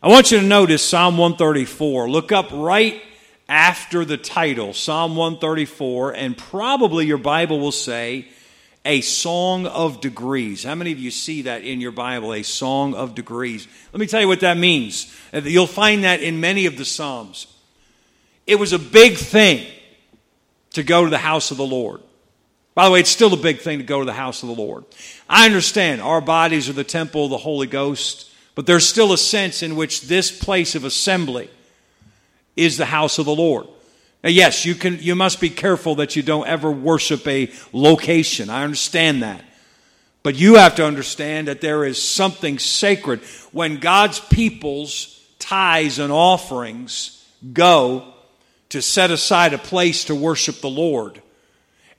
I want you to notice Psalm 134. Look up right after the title, Psalm 134, and probably your Bible will say, a song of degrees. How many of you see that in your Bible, a song of degrees? Let me tell you what that means. Uh, you'll find that in many of the Psalms. It was a big thing to go to the house of the Lord. By the way, it's still a big thing to go to the house of the Lord. I understand our bodies are the temple of the Holy Ghost, but there's still a sense in which this place of assembly is the house of the Lord. Now, yes, you can you must be careful that you don't ever worship a location. I understand that. But you have to understand that there is something sacred when God's people's tithes and offerings go to set aside a place to worship the Lord.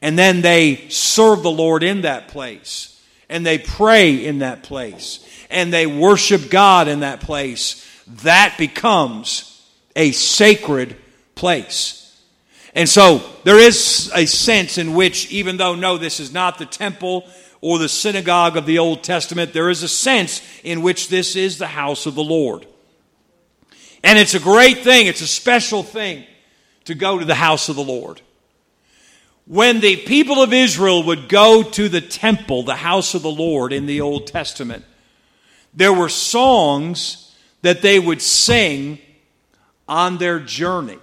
And then they serve the Lord in that place. And they pray in that place. And they worship God in that place. That becomes a sacred place. And so there is a sense in which, even though, no, this is not the temple or the synagogue of the Old Testament, there is a sense in which this is the house of the Lord. And it's a great thing, it's a special thing to go to the house of the Lord. When the people of Israel would go to the temple, the house of the Lord in the Old Testament, there were songs that they would sing on their journey.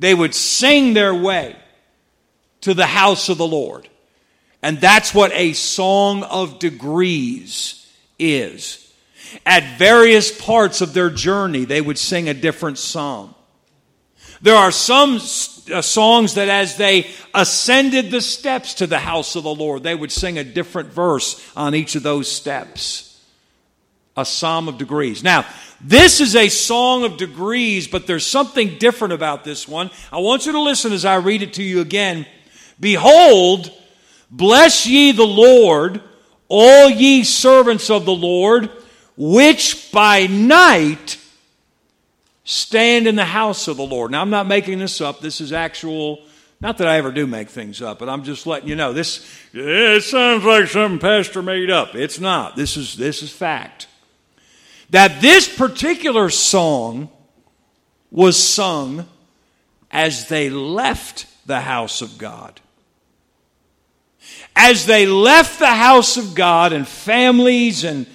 They would sing their way to the house of the Lord. And that's what a song of degrees is. At various parts of their journey, they would sing a different song. There are some uh, songs that as they ascended the steps to the house of the Lord, they would sing a different verse on each of those steps. A psalm of degrees. Now, this is a song of degrees, but there's something different about this one. I want you to listen as I read it to you again. Behold, bless ye the Lord, all ye servants of the Lord, which by night stand in the house of the Lord. Now, I'm not making this up. This is actual, not that I ever do make things up, but I'm just letting you know. This, it sounds like something Pastor made up. It's not. This is, this is fact that this particular song was sung as they left the house of God. As they left the house of God, and families and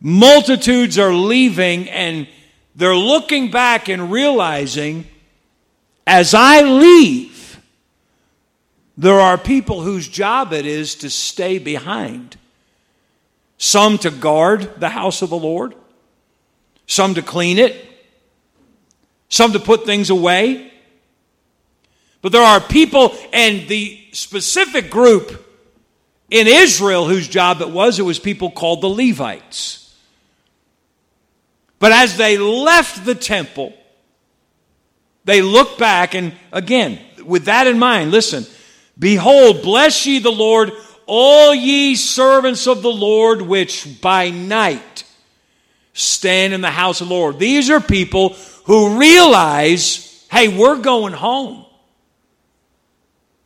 multitudes are leaving, and they're looking back and realizing, as I leave, there are people whose job it is to stay behind some to guard the house of the Lord, some to clean it, some to put things away. But there are people, and the specific group in Israel whose job it was, it was people called the Levites. But as they left the temple, they looked back, and again, with that in mind, listen, behold, bless ye the Lord all ye servants of the Lord, which by night stand in the house of the Lord. These are people who realize, hey, we're going home.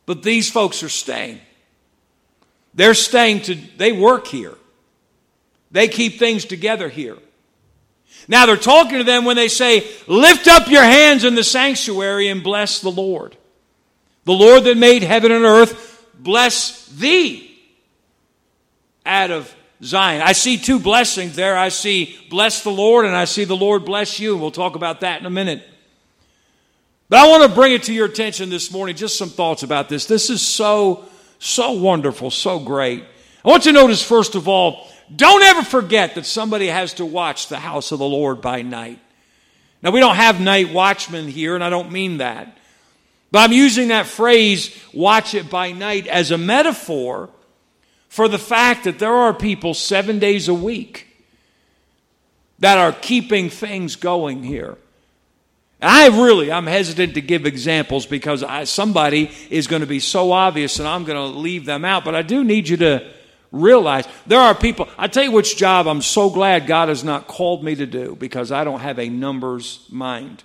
But these folks are staying. They're staying to, they work here. They keep things together here. Now they're talking to them when they say, Lift up your hands in the sanctuary and bless the Lord. The Lord that made heaven and earth, bless thee out of Zion. I see two blessings there. I see bless the Lord and I see the Lord bless you. We'll talk about that in a minute. But I want to bring it to your attention this morning, just some thoughts about this. This is so, so wonderful, so great. I want you to notice, first of all, don't ever forget that somebody has to watch the house of the Lord by night. Now, we don't have night watchmen here, and I don't mean that. But I'm using that phrase, watch it by night, as a metaphor for the fact that there are people seven days a week that are keeping things going here. I really, I'm hesitant to give examples because I, somebody is going to be so obvious and I'm going to leave them out. But I do need you to realize there are people. I tell you which job I'm so glad God has not called me to do because I don't have a numbers mind.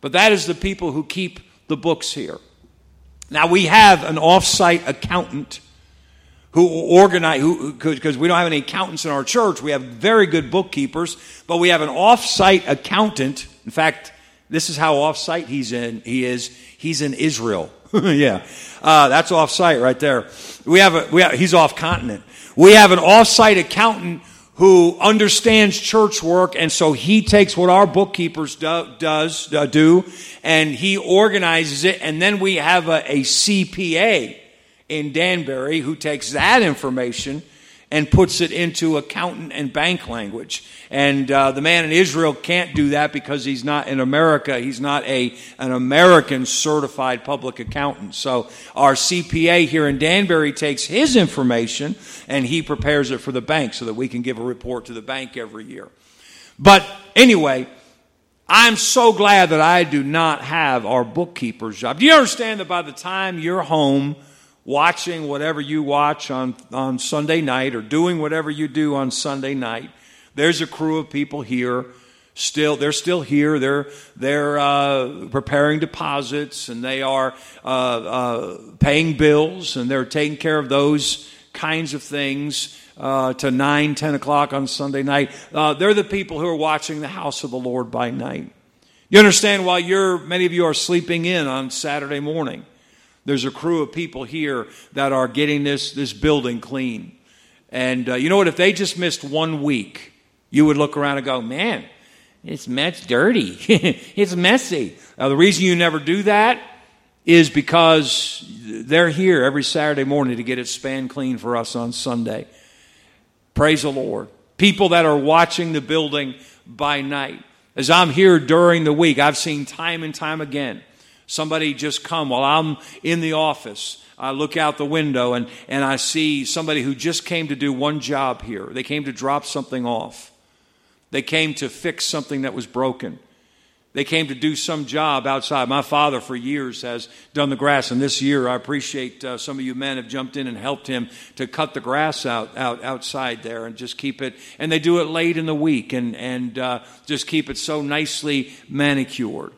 But that is the people who keep the books here. Now we have an off-site accountant who organize, who, because we don't have any accountants in our church. We have very good bookkeepers, but we have an off-site accountant. In fact, this is how off-site he's in. He is. He's in Israel. yeah, uh, that's off-site right there. We have a. We have, he's off-continent. We have an off-site accountant who understands church work, and so he takes what our bookkeepers do, does uh, do, and he organizes it, and then we have a, a CPA in Danbury who takes that information and puts it into accountant and bank language. And uh, the man in Israel can't do that because he's not in America. He's not a an American certified public accountant. So our CPA here in Danbury takes his information and he prepares it for the bank so that we can give a report to the bank every year. But anyway, I'm so glad that I do not have our bookkeeper's job. Do you understand that by the time you're home? Watching whatever you watch on, on Sunday night or doing whatever you do on Sunday night. There's a crew of people here. Still, they're still here. They're they're uh, preparing deposits and they are uh, uh, paying bills and they're taking care of those kinds of things uh, to nine, ten o'clock on Sunday night. Uh, they're the people who are watching the house of the Lord by night. You understand? While you're many of you are sleeping in on Saturday morning, there's a crew of people here that are getting this, this building clean. And uh, you know what? If they just missed one week, you would look around and go, man, it's mess dirty. it's messy. Now, the reason you never do that is because they're here every Saturday morning to get it span clean for us on Sunday. Praise the Lord. People that are watching the building by night. As I'm here during the week, I've seen time and time again Somebody just come while I'm in the office. I look out the window and, and I see somebody who just came to do one job here. They came to drop something off. They came to fix something that was broken. They came to do some job outside. My father, for years, has done the grass, and this year I appreciate uh, some of you men have jumped in and helped him to cut the grass out, out outside there and just keep it. And they do it late in the week and and uh, just keep it so nicely manicured.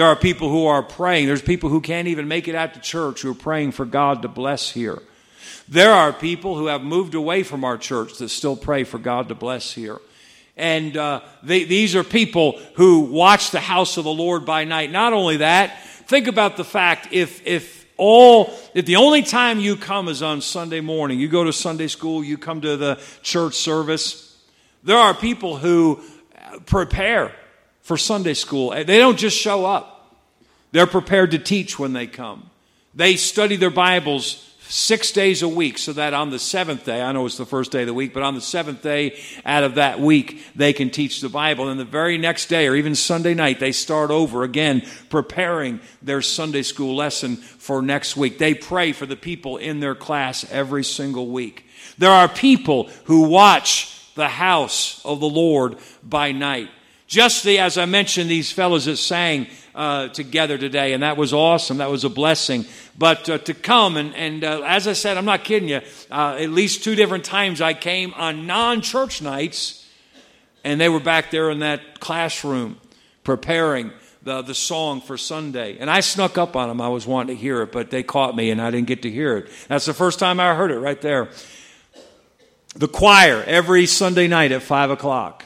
There are people who are praying. There's people who can't even make it out to church who are praying for God to bless here. There are people who have moved away from our church that still pray for God to bless here. And uh, they, these are people who watch the house of the Lord by night. Not only that, think about the fact if, if all, if the only time you come is on Sunday morning, you go to Sunday school, you come to the church service, there are people who prepare for Sunday school. They don't just show up, they're prepared to teach when they come. They study their Bibles six days a week so that on the seventh day, I know it's the first day of the week, but on the seventh day out of that week, they can teach the Bible. And the very next day, or even Sunday night, they start over again, preparing their Sunday school lesson for next week. They pray for the people in their class every single week. There are people who watch the house of the Lord by night. Just the, as I mentioned, these fellows that sang uh, together today, and that was awesome. That was a blessing. But uh, to come, and, and uh, as I said, I'm not kidding you, uh, at least two different times I came on non church nights, and they were back there in that classroom preparing the, the song for Sunday. And I snuck up on them. I was wanting to hear it, but they caught me, and I didn't get to hear it. That's the first time I heard it right there. The choir every Sunday night at 5 o'clock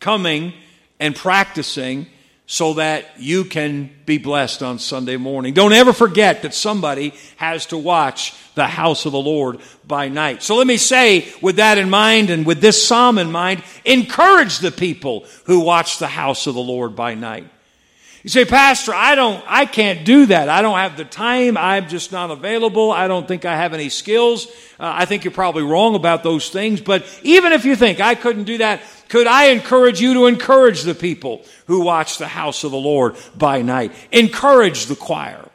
coming and practicing so that you can be blessed on Sunday morning. Don't ever forget that somebody has to watch the house of the Lord by night. So let me say, with that in mind and with this psalm in mind, encourage the people who watch the house of the Lord by night. You say, Pastor, I don't, I can't do that. I don't have the time. I'm just not available. I don't think I have any skills. Uh, I think you're probably wrong about those things. But even if you think I couldn't do that, could I encourage you to encourage the people who watch the house of the Lord by night? Encourage the choir.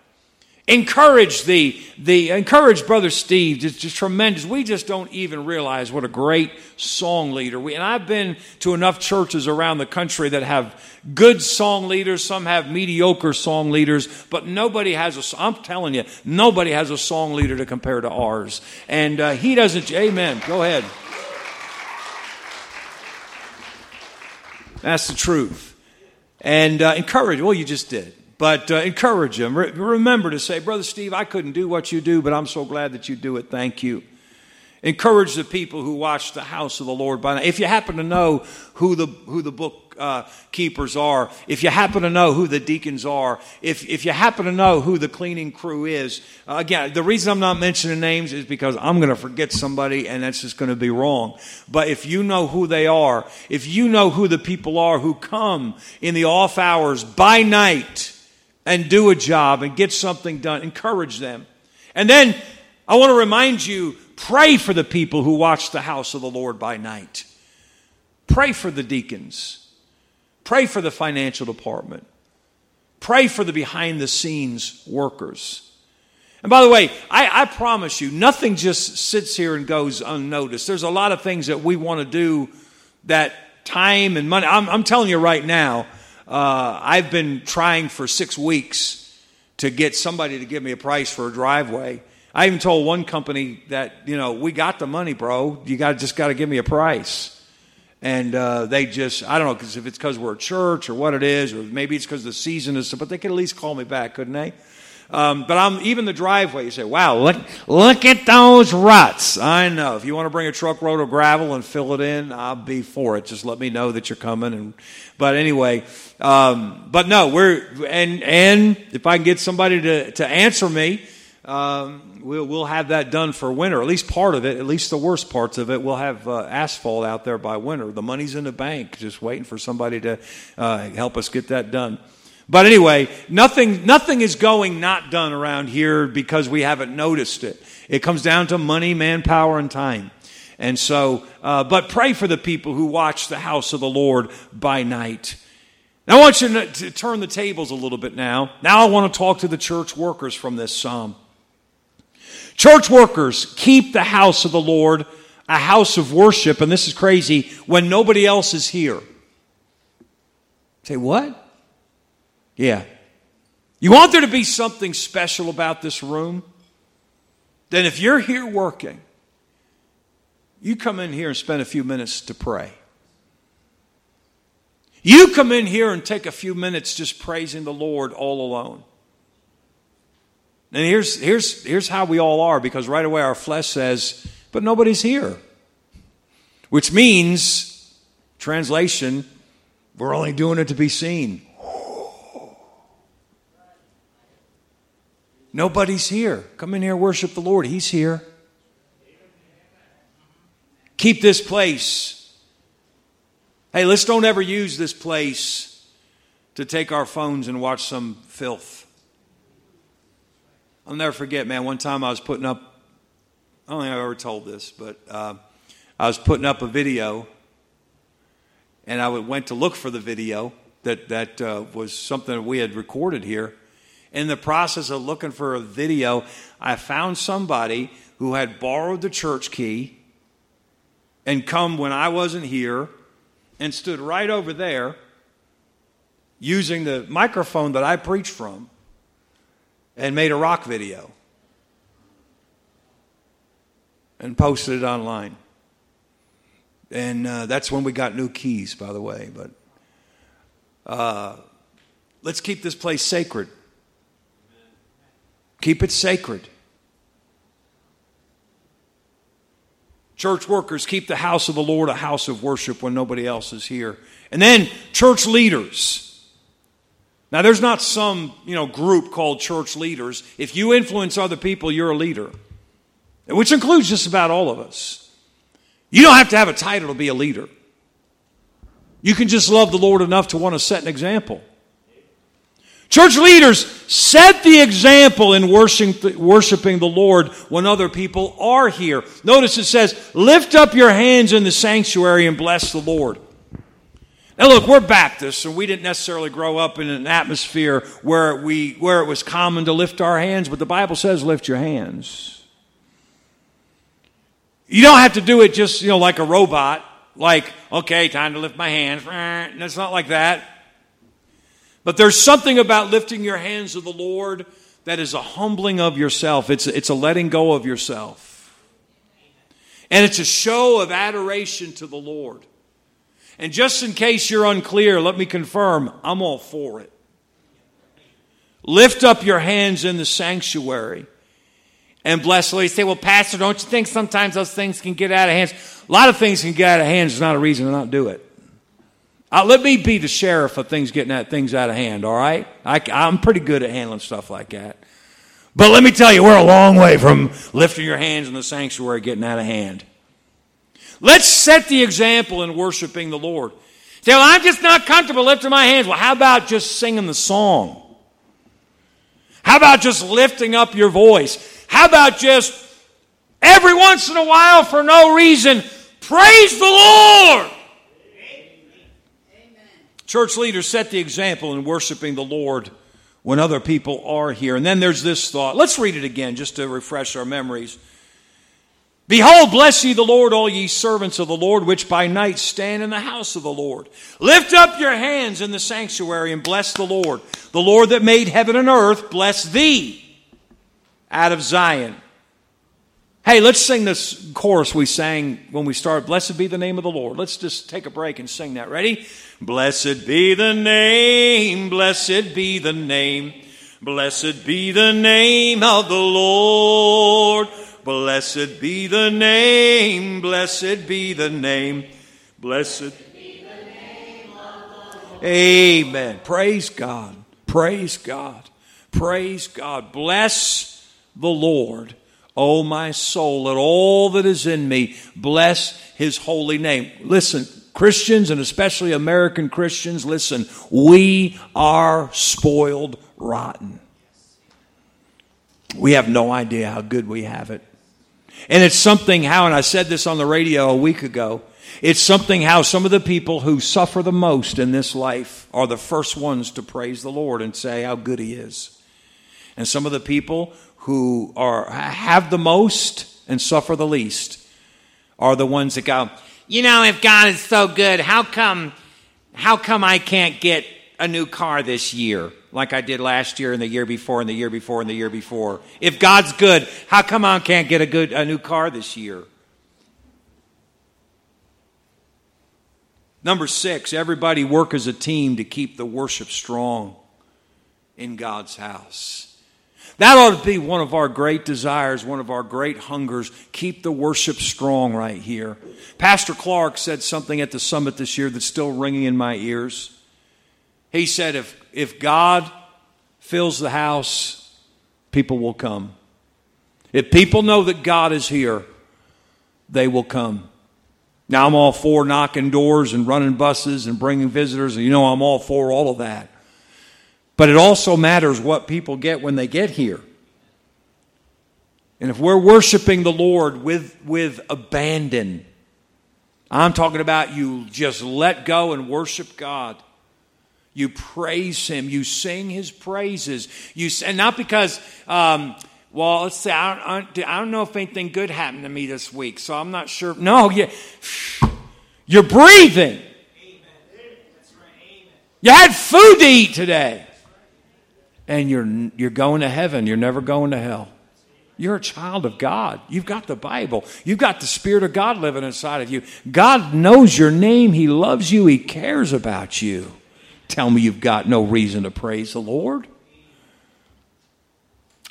Encourage the, the encourage Brother Steve. It's just tremendous. We just don't even realize what a great song leader we and I've been to enough churches around the country that have good song leaders, some have mediocre song leaders, but nobody has a I'm telling you, nobody has a song leader to compare to ours. And uh, he doesn't amen. Go ahead. That's the truth. And uh, encourage, well, you just did. But uh, encourage them. Re- remember to say, Brother Steve, I couldn't do what you do, but I'm so glad that you do it. Thank you. Encourage the people who watch the house of the Lord by night. If you happen to know who the, who the book uh, keepers are, if you happen to know who the deacons are, if, if you happen to know who the cleaning crew is, uh, again, the reason I'm not mentioning names is because I'm going to forget somebody and that's just going to be wrong. But if you know who they are, if you know who the people are who come in the off hours by night and do a job and get something done, encourage them. And then I want to remind you Pray for the people who watch the house of the Lord by night. Pray for the deacons. Pray for the financial department. Pray for the behind the scenes workers. And by the way, I, I, promise you, nothing just sits here and goes unnoticed. There's a lot of things that we want to do that time and money. I'm, I'm telling you right now, uh, I've been trying for six weeks to get somebody to give me a price for a driveway. I even told one company that, you know, we got the money, bro. You got just got to give me a price. And uh, they just, I don't know, because if it's because we're a church or what it is, or maybe it's because the season is, but they could at least call me back, couldn't they? Um, but I'm even the driveway. You say, "Wow, look, look at those ruts." I know. If you want to bring a truckload of gravel and fill it in, I'll be for it. Just let me know that you're coming. And but anyway, um, but no, we're and and if I can get somebody to to answer me, um, we'll, we'll have that done for winter, at least part of it, at least the worst parts of it. We'll have uh, asphalt out there by winter. The money's in the bank, just waiting for somebody to uh, help us get that done. But anyway, nothing, nothing is going not done around here because we haven't noticed it. It comes down to money, manpower, and time. And so, uh, but pray for the people who watch the house of the Lord by night. Now, I want you to, to turn the tables a little bit now. Now, I want to talk to the church workers from this psalm. Church workers keep the house of the Lord a house of worship, and this is crazy, when nobody else is here. Say, what? Yeah. You want there to be something special about this room? Then, if you're here working, you come in here and spend a few minutes to pray. You come in here and take a few minutes just praising the Lord all alone. And here's, here's, here's how we all are because right away our flesh says, but nobody's here. Which means, translation, we're only doing it to be seen. Nobody's here. Come in here, worship the Lord. He's here. Keep this place. Hey, let's don't ever use this place to take our phones and watch some filth. I'll never forget, man. One time I was putting up, I don't think I've ever told this, but uh, I was putting up a video, and I went to look for the video that that uh, was something that we had recorded here. In the process of looking for a video, I found somebody who had borrowed the church key and come when I wasn't here and stood right over there using the microphone that I preached from and made a rock video and posted it online. And uh, that's when we got new keys, by the way. But uh, let's keep this place sacred. Keep it sacred. Church workers, keep the house of the Lord a house of worship when nobody else is here. And then, church leaders now, there's not some you know group called church leaders. If you influence other people, you're a leader, which includes just about all of us. You don't have to have a title to be a leader. You can just love the Lord enough to want to set an example. Church leaders set the example in worshiping the Lord when other people are here. Notice it says, Lift up your hands in the sanctuary and bless the Lord. Now, look, we're Baptists, and we didn't necessarily grow up in an atmosphere where, we, where it was common to lift our hands, but the Bible says lift your hands. You don't have to do it just, you know, like a robot, like, okay, time to lift my hands. It's not like that. But there's something about lifting your hands to the Lord that is a humbling of yourself, it's, it's a letting go of yourself. And it's a show of adoration to the Lord. And just in case you're unclear, let me confirm I'm all for it. Lift up your hands in the sanctuary and bless the Lord. You say, well, Pastor, don't you think sometimes those things can get out of hands? A lot of things can get out of hands. It's not a reason to not do it. Uh, let me be the sheriff of things getting at things out of hand, all right? I, I'm pretty good at handling stuff like that. But let me tell you, we're a long way from lifting your hands in the sanctuary getting out of hand. Let's set the example in worshiping the Lord. Say, well, I'm just not comfortable lifting my hands. Well, how about just singing the song? How about just lifting up your voice? How about just every once in a while, for no reason, praise the Lord? Church leaders set the example in worshiping the Lord when other people are here. And then there's this thought. Let's read it again just to refresh our memories. Behold, bless ye the Lord, all ye servants of the Lord, which by night stand in the house of the Lord. Lift up your hands in the sanctuary and bless the Lord. The Lord that made heaven and earth, bless thee out of Zion. Hey, let's sing this chorus we sang when we started. Blessed be the name of the Lord. Let's just take a break and sing that. Ready? Blessed be the name, blessed be the name, blessed be the name of the Lord. Blessed be the name, blessed be the name, blessed be the name Amen. Praise God. Praise God. Praise God. Bless the Lord. O my soul, let all that is in me bless his holy name. Listen, Christians and especially American Christians, listen, we are spoiled rotten. We have no idea how good we have it. And it's something how, and I said this on the radio a week ago, it's something how some of the people who suffer the most in this life are the first ones to praise the Lord and say how good He is. And some of the people who are have the most and suffer the least are the ones that go, you know, if God is so good, how come, how come I can't get a new car this year like I did last year and the year before and the year before and the year before? If God's good, how come I can't get a good, a new car this year? Number six, everybody work as a team to keep the worship strong in God's house. That ought to be one of our great desires, one of our great hungers. Keep the worship strong right here. Pastor Clark said something at the summit this year that's still ringing in my ears. He said, if, if God fills the house, people will come. If people know that God is here, they will come. Now, I'm all for knocking doors and running buses and bringing visitors, and you know I'm all for all of that. But it also matters what people get when they get here. And if we're worshiping the Lord with, with abandon, I'm talking about you just let go and worship God. You praise Him. You sing His praises. You and not because, um, well, let's say I don't, I don't know if anything good happened to me this week, so I'm not sure. No, you, you're breathing. You had food to eat today and you're, you're going to heaven. You're never going to hell. You're a child of God. You've got the Bible. You've got the Spirit of God living inside of you. God knows your name. He loves you. He cares about you. Tell me you've got no reason to praise the Lord.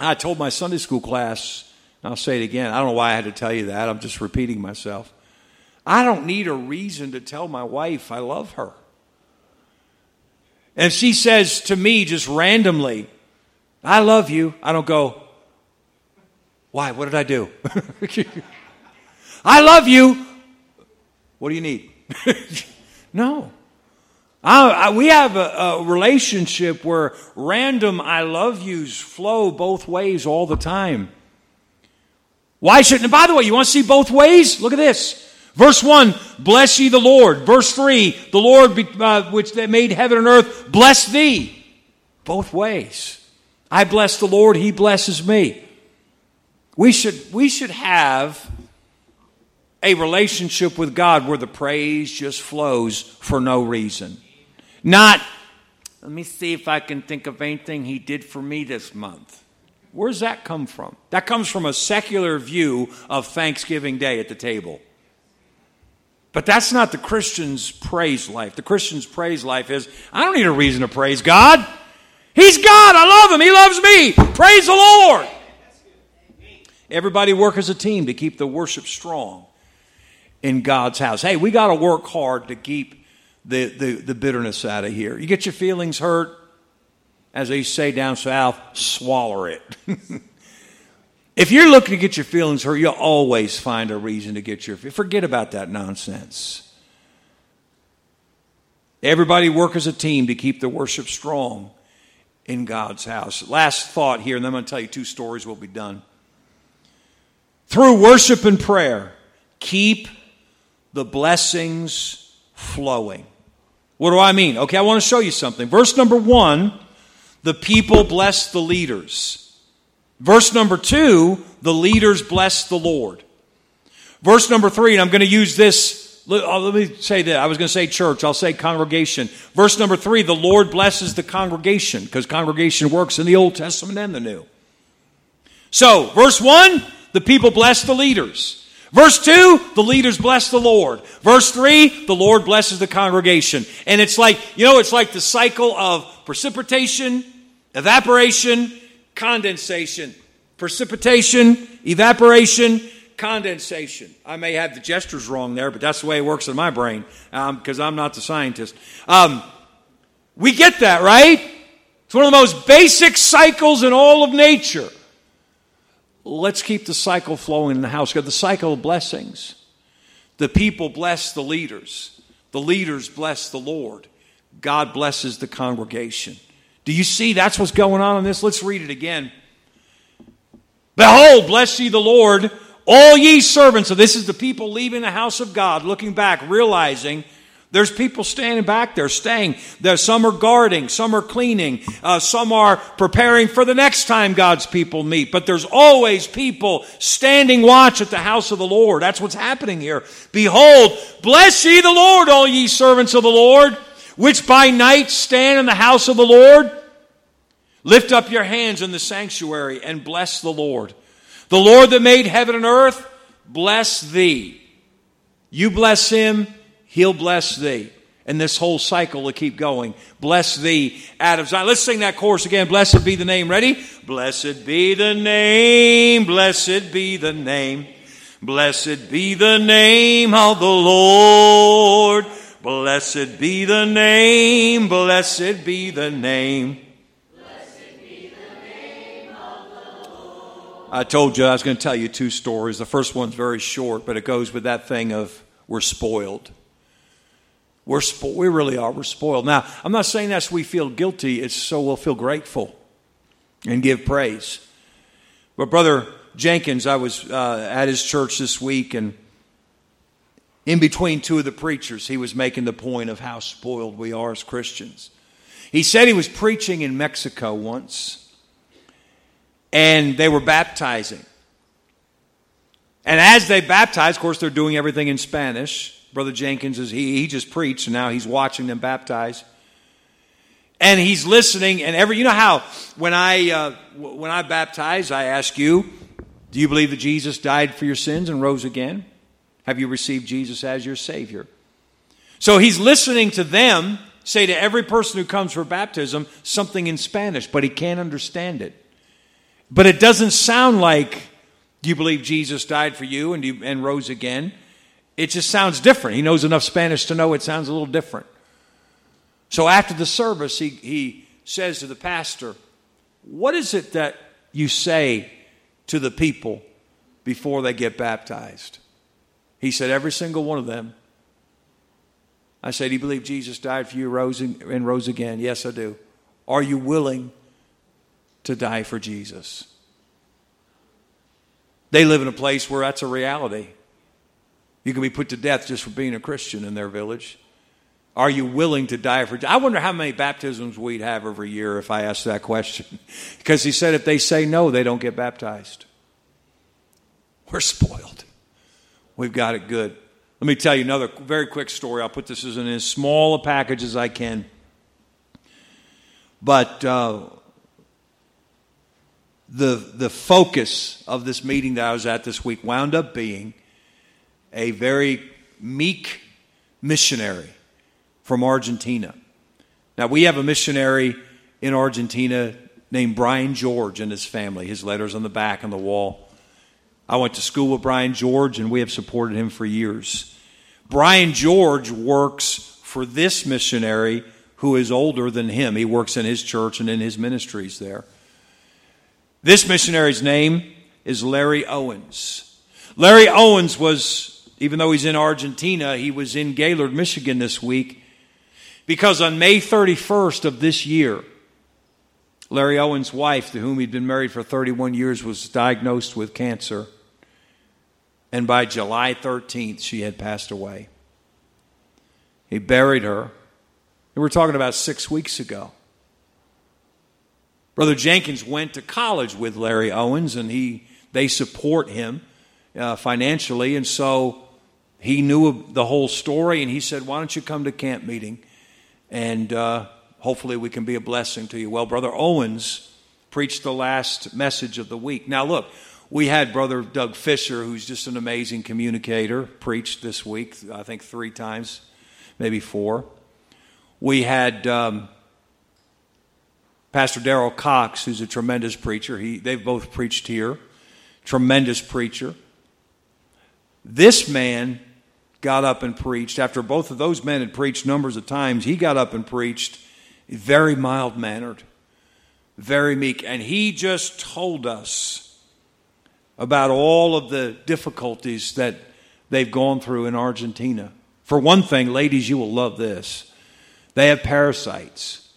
I told my Sunday school class, I'll say it again. I don't know why I had to tell you that. I'm just repeating myself. I don't need a reason to tell my wife I love her. And she says to me just randomly, I love you. I don't go, why? What did I do? I love you. What do you need? no. I, I, we have a, a, relationship where random I love yous flow both ways all the time. Why shouldn't, by the way, you want to see both ways? Look at this. Verse 1, bless ye the Lord. Verse 3, the Lord uh, which made heaven and earth, bless thee. Both ways. I bless the Lord, he blesses me. We should, we should have a relationship with God where the praise just flows for no reason. Not, let me see if I can think of anything he did for me this month. Where's that come from? That comes from a secular view of Thanksgiving Day at the table. But that's not the Christian's praise life. The Christian's praise life is I don't need a reason to praise God. He's God. I love him. He loves me. Praise the Lord. Everybody work as a team to keep the worship strong in God's house. Hey, we got to work hard to keep the, the, the bitterness out of here. You get your feelings hurt, as they say down south, swallow it. if you're looking to get your feelings hurt, you'll always find a reason to get your forget about that nonsense. Everybody work as a team to keep the worship strong in God's house. Last thought here, and then I'm going to tell you two stories, we'll be done. Through worship and prayer, keep the blessings flowing. What do I mean? Okay, I want to show you something. Verse number one the people bless the leaders. Verse number two, the leaders bless the Lord. Verse number three, and I'm going to use this. Uh, let me say that. I was going to say church. I'll say congregation. Verse number three, the Lord blesses the congregation because congregation works in the Old Testament and the New. So, verse one, the people bless the leaders. Verse 2, the leaders bless the Lord. Verse 3, the Lord blesses the congregation. And it's like, you know, it's like the cycle of precipitation, evaporation, condensation. Precipitation, evaporation, condensation. I may have the gestures wrong there, but that's the way it works in my brain because um, I'm not the scientist. Um, we get that, right? It's one of the most basic cycles in all of nature. Let's keep the cycle flowing in the house. Got the cycle of blessings. The people bless the leaders. The leaders bless the Lord. God blesses the congregation. Do you see that's what's going on in this? Let's read it again. Behold, bless ye the Lord, all ye servants. So this is the people leaving the house of God, looking back, realizing there's people standing back there, staying. There, some are guarding, some are cleaning, uh, some are preparing for the next time God's people meet. But there's always people standing watch at the house of the Lord. That's what's happening here. Behold, bless ye the Lord, all ye servants of the Lord, which by night stand in the house of the Lord. Lift up your hands in the sanctuary and bless the Lord. The Lord that made heaven and earth, bless thee. You bless him He'll bless thee. And this whole cycle will keep going. Bless thee of Zion. Let's sing that chorus again. Blessed be the name. Ready? Blessed be the name. Blessed be the name. Blessed be the name of the Lord. Blessed be the name. Blessed be the name. I told you I was going to tell you two stories. The first one's very short, but it goes with that thing of we're spoiled. We're spo- we really are. We're spoiled. Now, I'm not saying that's we feel guilty. It's so we'll feel grateful and give praise. But Brother Jenkins, I was uh, at his church this week, and in between two of the preachers, he was making the point of how spoiled we are as Christians. He said he was preaching in Mexico once, and they were baptizing. And as they baptized, of course, they're doing everything in Spanish. Brother Jenkins is he he just preached and now he's watching them baptize. And he's listening and every you know how when I uh, when I baptize I ask you, do you believe that Jesus died for your sins and rose again? Have you received Jesus as your savior? So he's listening to them say to every person who comes for baptism something in Spanish, but he can't understand it. But it doesn't sound like do you believe Jesus died for you and, you, and rose again? It just sounds different. He knows enough Spanish to know it sounds a little different. So after the service, he, he says to the pastor, What is it that you say to the people before they get baptized? He said, Every single one of them. I said, Do you believe Jesus died for you rose and rose again? Yes, I do. Are you willing to die for Jesus? They live in a place where that's a reality. You can be put to death just for being a Christian in their village. Are you willing to die for? I wonder how many baptisms we'd have every year if I asked that question. because he said if they say no, they don't get baptized. We're spoiled. We've got it good. Let me tell you another very quick story. I'll put this in as small a package as I can. But uh, the, the focus of this meeting that I was at this week wound up being a very meek missionary from Argentina. Now, we have a missionary in Argentina named Brian George and his family. His letter's on the back on the wall. I went to school with Brian George, and we have supported him for years. Brian George works for this missionary who is older than him. He works in his church and in his ministries there. This missionary's name is Larry Owens. Larry Owens was, even though he's in Argentina, he was in Gaylord, Michigan this week because on May 31st of this year, Larry Owens' wife, to whom he'd been married for 31 years, was diagnosed with cancer. And by July 13th, she had passed away. He buried her. And we're talking about six weeks ago. Brother Jenkins went to college with Larry Owens, and he, they support him uh, financially. And so he knew the whole story, and he said, Why don't you come to camp meeting? And uh, hopefully we can be a blessing to you. Well, Brother Owens preached the last message of the week. Now, look, we had Brother Doug Fisher, who's just an amazing communicator, preached this week, I think three times, maybe four. We had um, Pastor Daryl Cox, who's a tremendous preacher. He, they've both preached here. Tremendous preacher. This man got up and preached. After both of those men had preached numbers of times, he got up and preached very mild mannered, very meek. And he just told us about all of the difficulties that they've gone through in Argentina. For one thing, ladies, you will love this. They have parasites.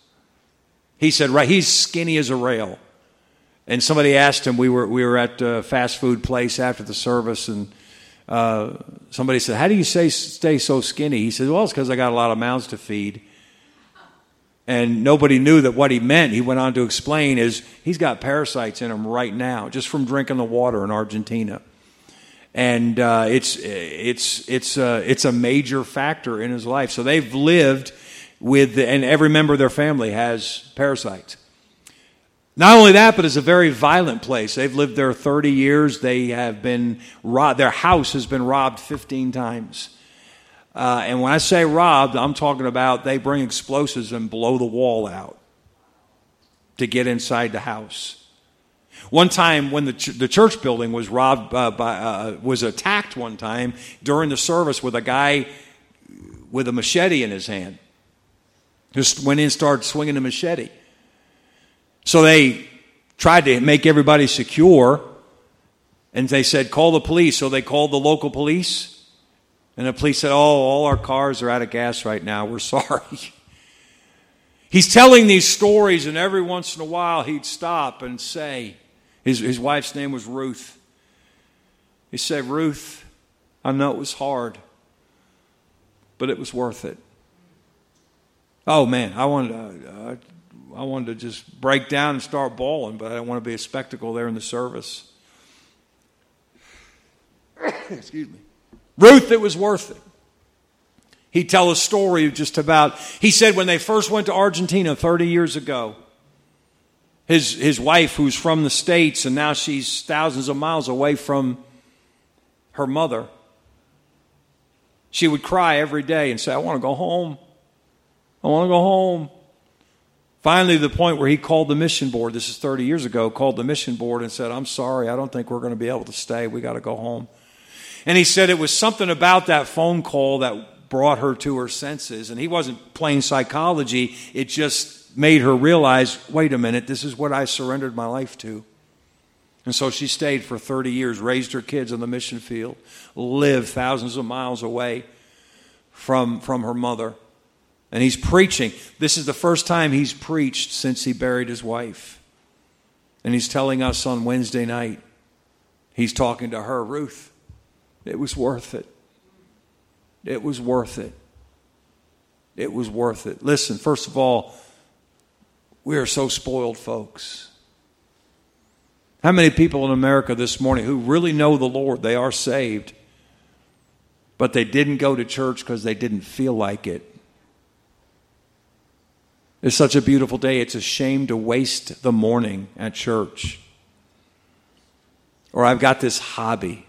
He said, right, he's skinny as a rail. And somebody asked him, we were, we were at a fast food place after the service, and uh, somebody said, How do you say, stay so skinny? He said, Well, it's because I got a lot of mouths to feed and nobody knew that what he meant, he went on to explain, is he's got parasites in him right now, just from drinking the water in Argentina. And uh, it's, it's, it's, uh, it's a major factor in his life. So they've lived with, and every member of their family has parasites. Not only that, but it's a very violent place. They've lived there 30 years. They have been robbed. Their house has been robbed 15 times. Uh, and when I say robbed, I'm talking about they bring explosives and blow the wall out to get inside the house. One time, when the, ch- the church building was robbed uh, by, uh, was attacked one time during the service with a guy with a machete in his hand. Just went in and started swinging the machete. So they tried to make everybody secure, and they said, call the police. So they called the local police. And the police said, Oh, all our cars are out of gas right now. We're sorry. He's telling these stories, and every once in a while he'd stop and say, His, his wife's name was Ruth. He said, Ruth, I know it was hard, but it was worth it. Oh man, I wanted to, uh, I wanted to just break down and start bawling, but I don't want to be a spectacle there in the service. Excuse me. Ruth, it was worth it. He'd tell a story just about, he said when they first went to Argentina 30 years ago, his, his wife, who's from the States, and now she's thousands of miles away from her mother, she would cry every day and say, I want to go home. I want to go home. Finally, the point where he called the mission board, this is 30 years ago, called the mission board and said, I'm sorry, I don't think we're going to be able to stay. We got to go home. And he said it was something about that phone call that brought her to her senses. And he wasn't playing psychology, it just made her realize wait a minute, this is what I surrendered my life to. And so she stayed for 30 years, raised her kids on the mission field, lived thousands of miles away from, from her mother. And he's preaching. This is the first time he's preached since he buried his wife. And he's telling us on Wednesday night, he's talking to her, Ruth. It was worth it. It was worth it. It was worth it. Listen, first of all, we are so spoiled, folks. How many people in America this morning who really know the Lord, they are saved, but they didn't go to church because they didn't feel like it? It's such a beautiful day. It's a shame to waste the morning at church. Or I've got this hobby.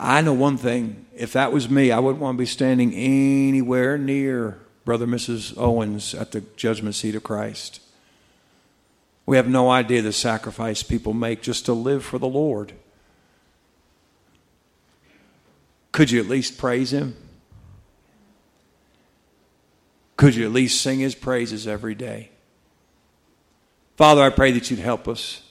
I know one thing. If that was me, I wouldn't want to be standing anywhere near Brother Mrs. Owens at the judgment seat of Christ. We have no idea the sacrifice people make just to live for the Lord. Could you at least praise Him? Could you at least sing His praises every day? Father, I pray that you'd help us.